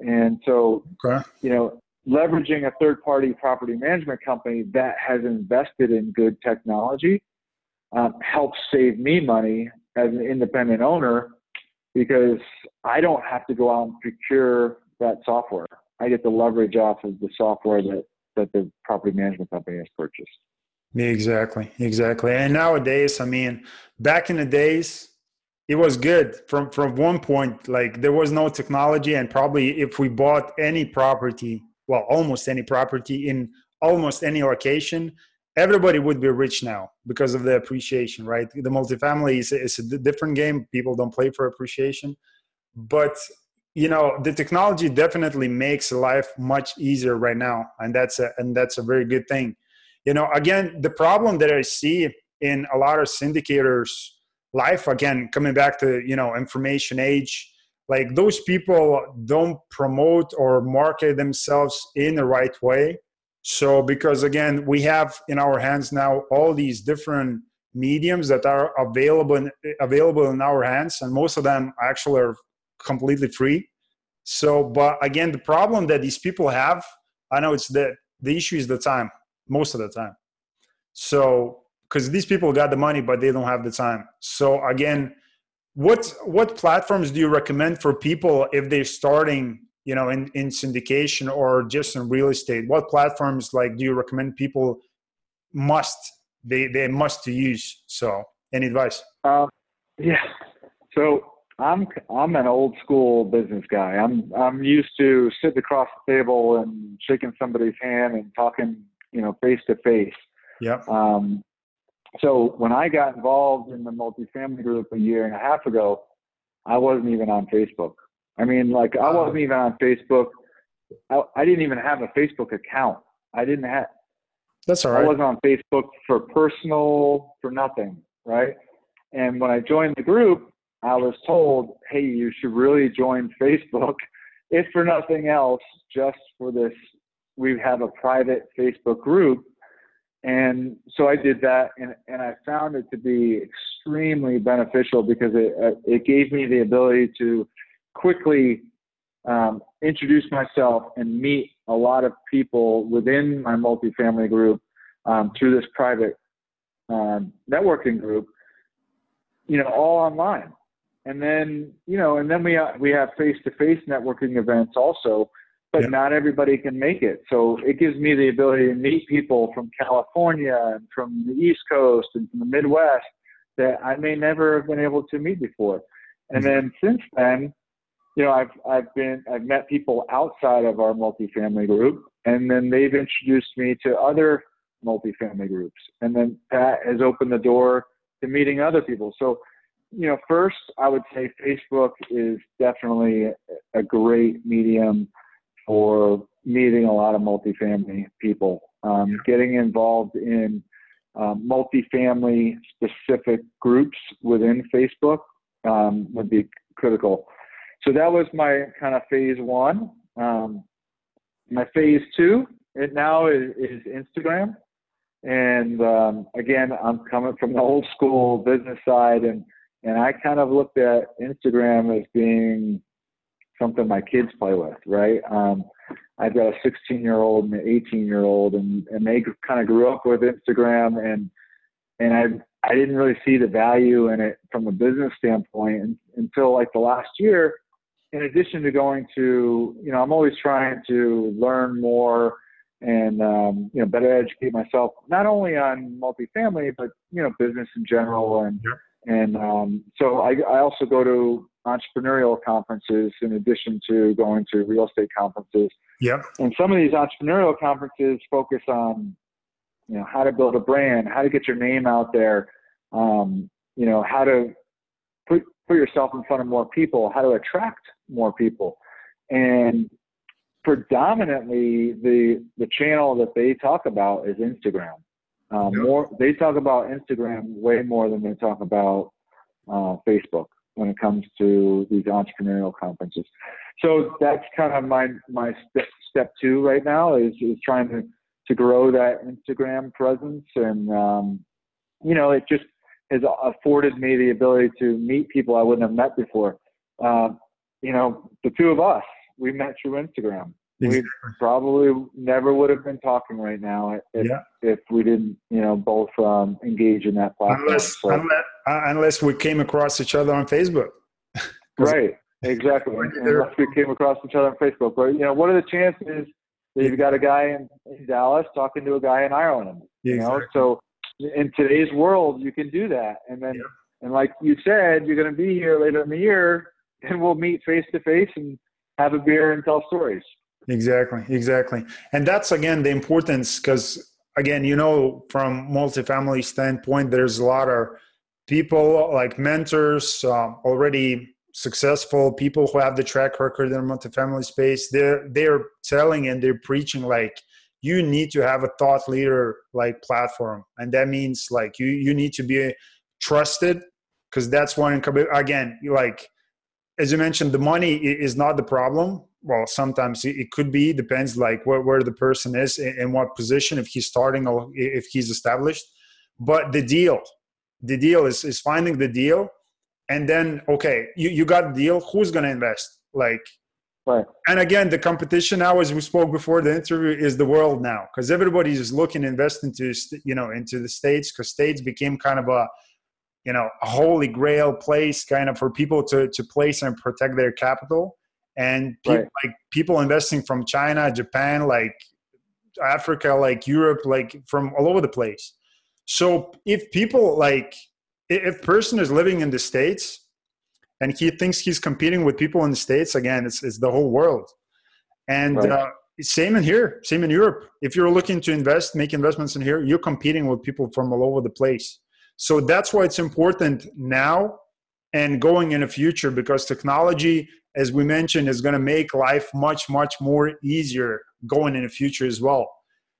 and so okay. you know leveraging a third party property management company that has invested in good technology um, helps save me money as an independent owner because I don't have to go out and procure that software. I get the leverage off of the software that, that the property management company has purchased. Exactly, exactly. And nowadays, I mean, back in the days, it was good from from one point. Like there was no technology, and probably if we bought any property, well, almost any property in almost any location, everybody would be rich now because of the appreciation, right? The multifamily is, is a different game. People don't play for appreciation, but you know the technology definitely makes life much easier right now, and that's a and that's a very good thing. You know, again, the problem that I see in a lot of syndicators life again coming back to you know information age like those people don't promote or market themselves in the right way so, because again, we have in our hands now all these different mediums that are available in, available in our hands, and most of them actually are completely free. So, but again, the problem that these people have, I know it's that the issue is the time, most of the time. So, because these people got the money, but they don't have the time. So, again, what what platforms do you recommend for people if they're starting you know in, in syndication or just in real estate? What platforms like do you recommend people must they they must to use? So any advice? Uh, yeah. So i'm i'm an old school business guy. I'm i'm used to sitting across the table and shaking somebody's hand and talking you know face to face. Yeah um so when i got involved in the multifamily group a year and a half ago i wasn't even on facebook I mean, like I wasn't even on Facebook. I, I didn't even have a Facebook account. I didn't have. That's all right. I wasn't on Facebook for personal, for nothing, right? And when I joined the group, I was told, "Hey, you should really join Facebook, if for nothing else, just for this. We have a private Facebook group." And so I did that, and, and I found it to be extremely beneficial because it it gave me the ability to quickly um, introduce myself and meet a lot of people within my multifamily group um, through this private um, networking group, you know, all online. And then, you know, and then we, uh, we have face-to-face networking events also, but not everybody can make it. So it gives me the ability to meet people from California and from the East Coast and from the Midwest that I may never have been able to meet before. And mm-hmm. then since then, you know, I've I've been I've met people outside of our multifamily group, and then they've introduced me to other multifamily groups, and then that has opened the door to meeting other people. So, you know, first I would say Facebook is definitely a great medium for meeting a lot of multifamily people. Um, getting involved in um, multifamily specific groups within Facebook um, would be critical so that was my kind of phase one. Um, my phase two, it now is, is Instagram. And um, again, I'm coming from the old school business side, and and I kind of looked at Instagram as being something my kids play with, right? Um, I've got a 16 year old and an 18 year old, and and they kind of grew up with Instagram, and and I I didn't really see the value in it from a business standpoint until like the last year in addition to going to, you know, I'm always trying to learn more and, um, you know, better educate myself, not only on multifamily, but, you know, business in general. And, and um, so I, I also go to entrepreneurial conferences in addition to going to real estate conferences. Yeah. And some of these entrepreneurial conferences focus on you know, how to build a brand, how to get your name out there, um, you know, how to put put yourself in front of more people, how to attract more people, and predominantly the the channel that they talk about is Instagram. Um, yep. More they talk about Instagram way more than they talk about uh, Facebook when it comes to these entrepreneurial conferences. So that's kind of my my step step two right now is is trying to to grow that Instagram presence and um, you know it just has afforded me the ability to meet people I wouldn't have met before. Uh, you know, the two of us, we met through Instagram. Exactly. We probably never would have been talking right now if, yeah. if we didn't, you know, both um, engage in that platform. Unless, so, unless, uh, unless, we came across each other on Facebook. right. Exactly. unless we came across each other on Facebook. But, you know, what are the chances that you've got a guy in, in Dallas talking to a guy in Ireland? You exactly. know, so in today's world, you can do that. And then, yeah. and like you said, you're going to be here later in the year and we'll meet face to face and have a beer and tell stories. Exactly, exactly. And that's again the importance because again, you know, from multifamily standpoint, there's a lot of people like mentors um, already successful people who have the track record in the multifamily space they're they're telling and they're preaching like you need to have a thought leader like platform and that means like you you need to be trusted because that's one again like as you mentioned the money is not the problem. Well sometimes it could be depends like where, where the person is in what position if he's starting or if he's established. But the deal the deal is is finding the deal and then okay you, you got the deal who's going to invest? Like right. and again the competition now as we spoke before the interview is the world now because everybody is looking to invest into you know into the states because states became kind of a you know a holy grail place kind of for people to to place and protect their capital. And people, right. like people investing from china japan like africa like europe like from all over the place. So if people like if person is living in the states and he thinks he's competing with people in the states again it's, it's the whole world. And right. uh, same in here same in europe. If you're looking to invest make investments in here you're competing with people from all over the place so that's why it's important now and going in the future because technology as we mentioned is going to make life much much more easier going in the future as well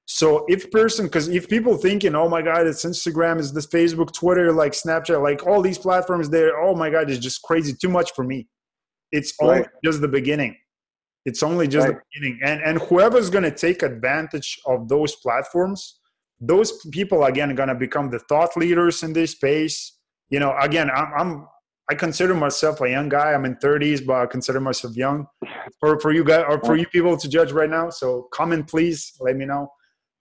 so if person because if people thinking oh my god it's instagram is this facebook twitter like snapchat like all these platforms there oh my god it's just crazy too much for me it's only right. just the beginning it's only just right. the beginning and and whoever's going to take advantage of those platforms those people again are going to become the thought leaders in this space you know again i'm, I'm I consider myself a young guy. I'm in 30s, but I consider myself young. For for you guys or for you people to judge right now. So comment, please. Let me know.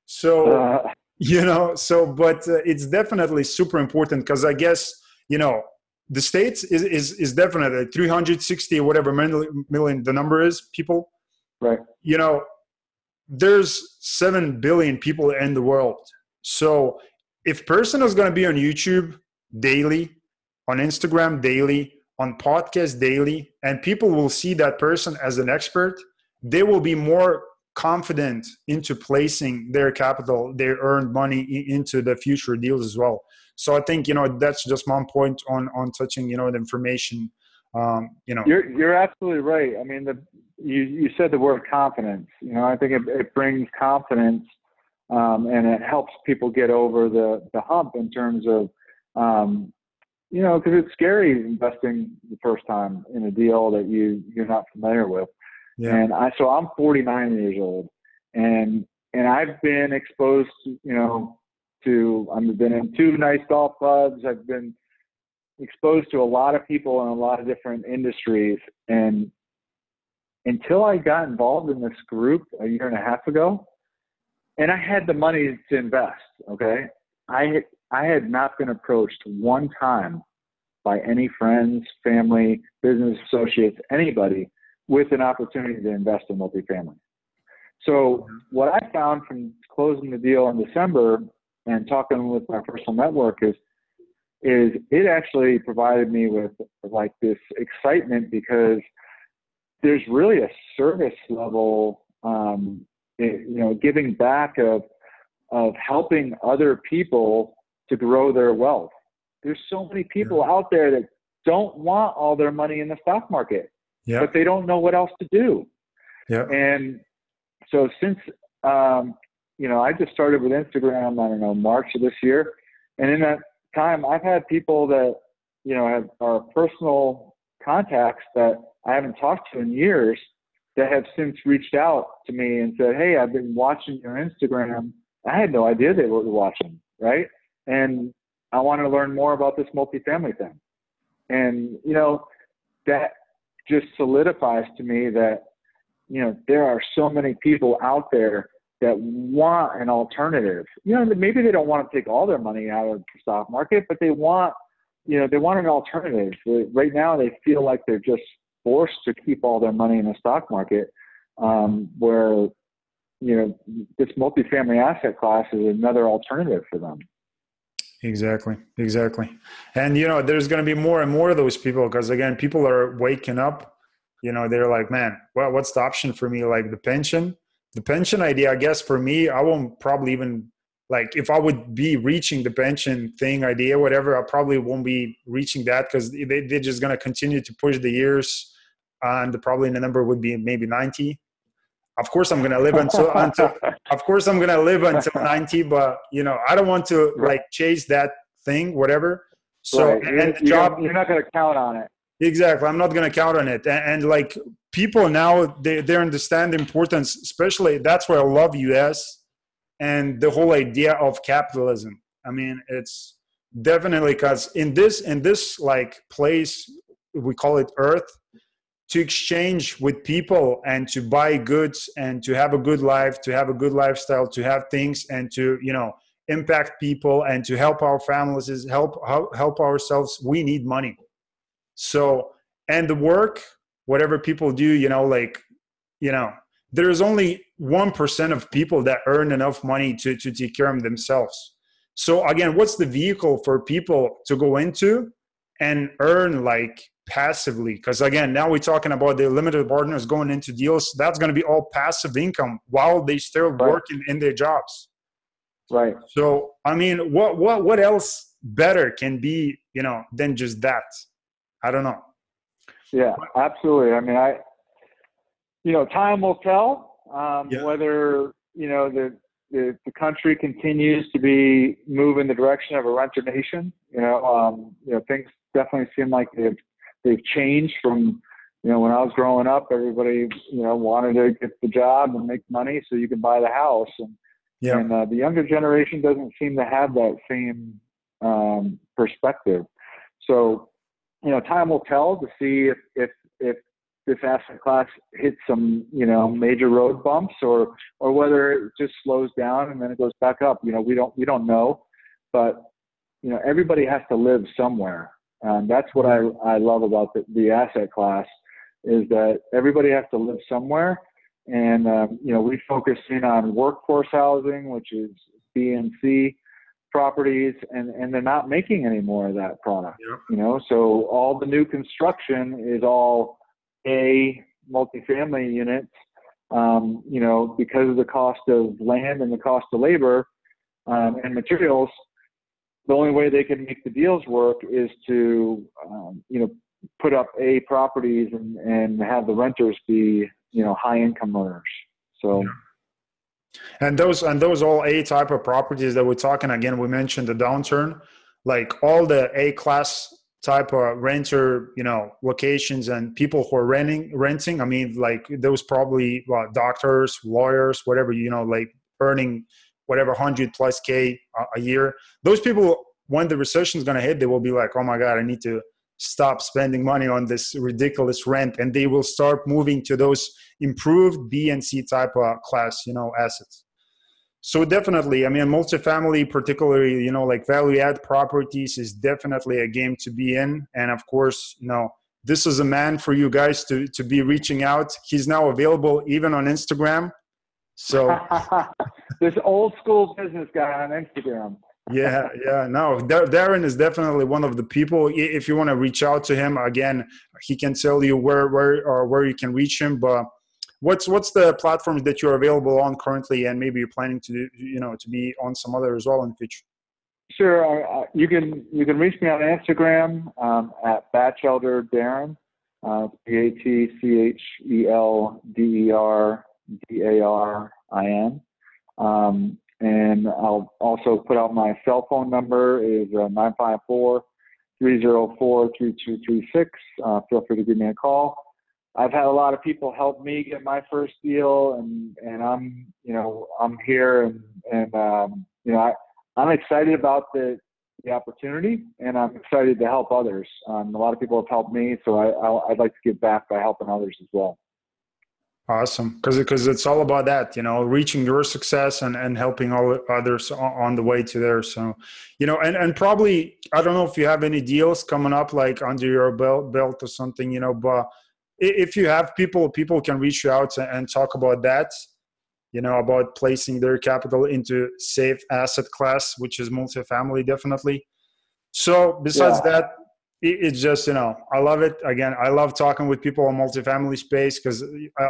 So uh, you know. So, but uh, it's definitely super important because I guess you know the states is is is definitely 360 or whatever million, million the number is people. Right. You know, there's seven billion people in the world. So if person is going to be on YouTube daily on Instagram daily, on podcast daily, and people will see that person as an expert, they will be more confident into placing their capital, their earned money into the future deals as well. So I think you know that's just one point on on touching you know the information. Um, you know, you're you're absolutely right. I mean, the you you said the word confidence. You know, I think it, it brings confidence, um, and it helps people get over the the hump in terms of um, you know, because it's scary investing the first time in a deal that you you're not familiar with. Yeah. And I so I'm 49 years old, and and I've been exposed, to, you know, to I've been in two nice golf clubs. I've been exposed to a lot of people in a lot of different industries, and until I got involved in this group a year and a half ago, and I had the money to invest. Okay, I I had not been approached one time by any friends, family, business associates, anybody with an opportunity to invest in multifamily. So what I found from closing the deal in December and talking with my personal network is is it actually provided me with like this excitement because there's really a service level um, you know giving back of of helping other people to grow their wealth. There's so many people yeah. out there that don't want all their money in the stock market, yeah. but they don't know what else to do. Yeah. And so since um, you know, I just started with Instagram, I don't know, March of this year. And in that time I've had people that, you know, have are personal contacts that I haven't talked to in years that have since reached out to me and said, Hey, I've been watching your Instagram. I had no idea they were watching, right? And I want to learn more about this multifamily thing. And, you know, that just solidifies to me that, you know, there are so many people out there that want an alternative. You know, maybe they don't want to take all their money out of the stock market, but they want, you know, they want an alternative. Right now, they feel like they're just forced to keep all their money in the stock market, um, where, you know, this multifamily asset class is another alternative for them. Exactly, exactly. And you know, there's going to be more and more of those people because again, people are waking up. You know, they're like, man, well, what's the option for me? Like the pension, the pension idea. I guess for me, I won't probably even like if I would be reaching the pension thing idea, whatever. I probably won't be reaching that because they, they're just going to continue to push the years, and probably the number would be maybe ninety of course i'm gonna live until until of course i'm gonna live until 90 but you know i don't want to right. like chase that thing whatever so right. and the job you're not gonna count on it exactly. I'm not gonna count on it. And, and like people now they, they understand the importance especially that's why i love us and the whole idea of capitalism. I mean it's definitely because in this in this like place we call it earth to exchange with people and to buy goods and to have a good life to have a good lifestyle to have things and to you know impact people and to help our families help help ourselves we need money so and the work whatever people do you know like you know there's only 1% of people that earn enough money to to take care of themselves. So again what's the vehicle for people to go into and earn like passively? Because again now we're talking about the limited partners going into deals that's going to be all passive income while they still right. working in their jobs. Right. So i mean what what what else better can be you know than just that i don't know yeah absolutely i mean i you know time will tell um, yeah. whether you know the, the the country continues to be move in the direction of a renter nation you know um, you know things definitely seem like they've they've changed from you know when I was growing up, everybody you know wanted to get the job and make money so you could buy the house, and yeah. and uh, the younger generation doesn't seem to have that same um, perspective. So you know, time will tell to see if if if this asset class hits some you know major road bumps or or whether it just slows down and then it goes back up. You know, we don't we don't know, but you know everybody has to live somewhere and that's what I, I love about the, the asset class is that everybody has to live somewhere. And, um, you know, we focus in on workforce housing, which is B and C properties, and, and they're not making any more of that product, yep. you know, so all the new construction is all A multifamily units, um, you know, because of the cost of land and the cost of labor um, and materials, the only way they can make the deals work is to, um, you know, put up A properties and, and have the renters be, you know, high income earners. So. And those and those all A type of properties that we're talking again, we mentioned the downturn, like all the A class type of renter, you know, locations and people who are renting renting. I mean, like those probably well, doctors, lawyers, whatever, you know, like earning whatever 100 plus K a year. Those people, when the recession is going to hit, they will be like, oh my God, I need to stop spending money on this ridiculous rent. And they will start moving to those improved B and C type of class, you know, assets. So definitely, I mean, multifamily, particularly, you know, like value add properties is definitely a game to be in. And of course, you know, this is a man for you guys to, to be reaching out. He's now available even on Instagram. So this old school business guy on Instagram. Yeah, yeah. No, Darin is definitely one of the people. If you want to reach out to him again, he can tell you where where or where you can reach him. But what's what's the platforms that you're available on currently, and maybe you're planning to you know to be on some other as well in the future. Sure. Uh, you can you can reach me on Instagram um, at Batchelder Darin, uh, B A T C H E L D E R D A R I N. Um, and I'll also put out my cell phone number is uh, 954 304 3236. Uh, feel free to give me a call. I've had a lot of people help me get my first deal, and and I'm you know I'm here and and um, you know I I'm excited about the the opportunity, and I'm excited to help others. Um, a lot of people have helped me, so I, i would like to give back by helping others as well. Awesome, because because it's all about that, you know, reaching your success and and helping all others on the way to there. So, you know, and and probably I don't know if you have any deals coming up like under your belt belt or something, you know, but if you have people, people can reach you out and talk about that you know about placing their capital into safe asset class which is multifamily definitely so besides yeah. that it's just you know i love it again i love talking with people on multifamily space because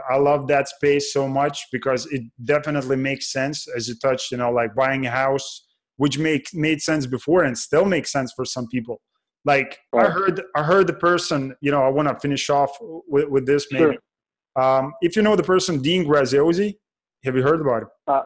I, love that space so much because it definitely makes sense as you touched you know like buying a house which make made sense before and still makes sense for some people like right. i heard i heard the person you know i want to finish off with, with this maybe sure. um, if you know the person dean graziosi have you heard about him? Uh,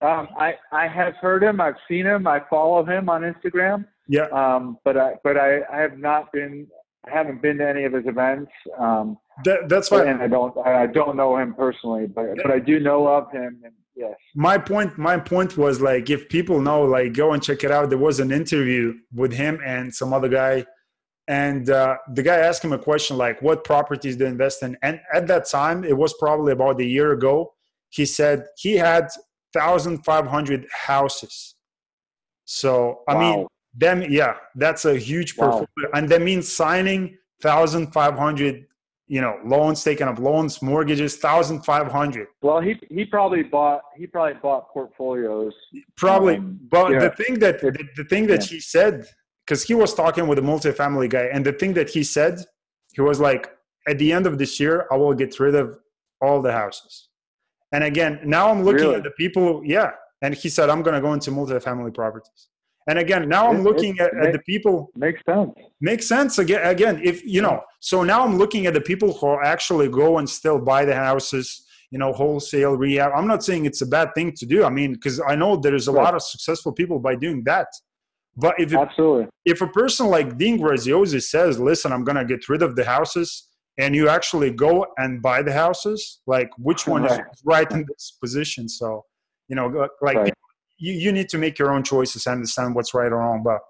um, I I have heard him. I've seen him. I follow him on Instagram. Yeah. Um, but I but I, I have not been. I haven't been to any of his events. Um, that, that's fine. And I don't I don't know him personally, but yeah. but I do know of him. And yes. My point my point was like if people know, like go and check it out. There was an interview with him and some other guy. And uh, the guy asked him a question like, "What properties do you invest in?" And at that time, it was probably about a year ago he said he had 1,500 houses. So, I wow. mean, them, yeah, that's a huge portfolio. Wow. And that means signing 1,500, you know, loans, taking up loans, mortgages, 1,500. Well, he, he probably bought, he probably bought portfolios. Probably. Um, but yeah. the thing that, the, the thing that yeah. he said, because he was talking with a multifamily guy, and the thing that he said, he was like, at the end of this year, I will get rid of all the houses. And again, now I'm looking really? at the people. Yeah. And he said, I'm going to go into multifamily properties. And again, now I'm looking it, at, at the people. Makes sense. Makes sense. Again, again, if you know, so now I'm looking at the people who actually go and still buy the houses, you know, wholesale rehab. I'm not saying it's a bad thing to do. I mean, because I know there's a right. lot of successful people by doing that. But if it, absolutely, if a person like Dean Graziosi says, "Listen, I'm going to get rid of the houses," and you actually go and buy the houses like which one right. is right in this position so you know like right. You, you need to make your own choices and understand what's right or wrong but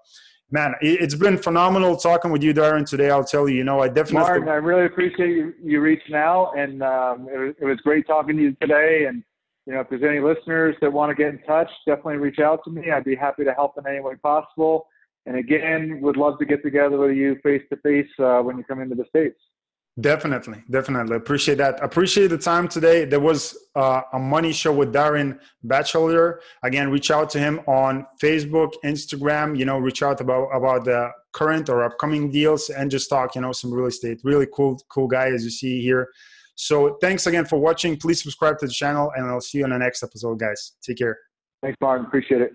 man it's been phenomenal talking with you darin today i'll tell you you know i definitely Martin, i really appreciate you, you reaching out and um, it, was, it was great talking to you today and you know if there's any listeners that want to get in touch definitely reach out to me i'd be happy to help in any way possible and again would love to get together with you face to face when you come into the states Definitely, definitely appreciate that. Appreciate the time today. There was uh, a money show with Darin Batchelder. Again, reach out to him on Facebook, Instagram. You know, reach out about about the current or upcoming deals and just talk. You know, some real estate. Really cool, cool guy as you see here. So thanks again for watching. Please subscribe to the channel, and I'll see you on the next episode, guys. Take care. Thanks, Martin. Appreciate it.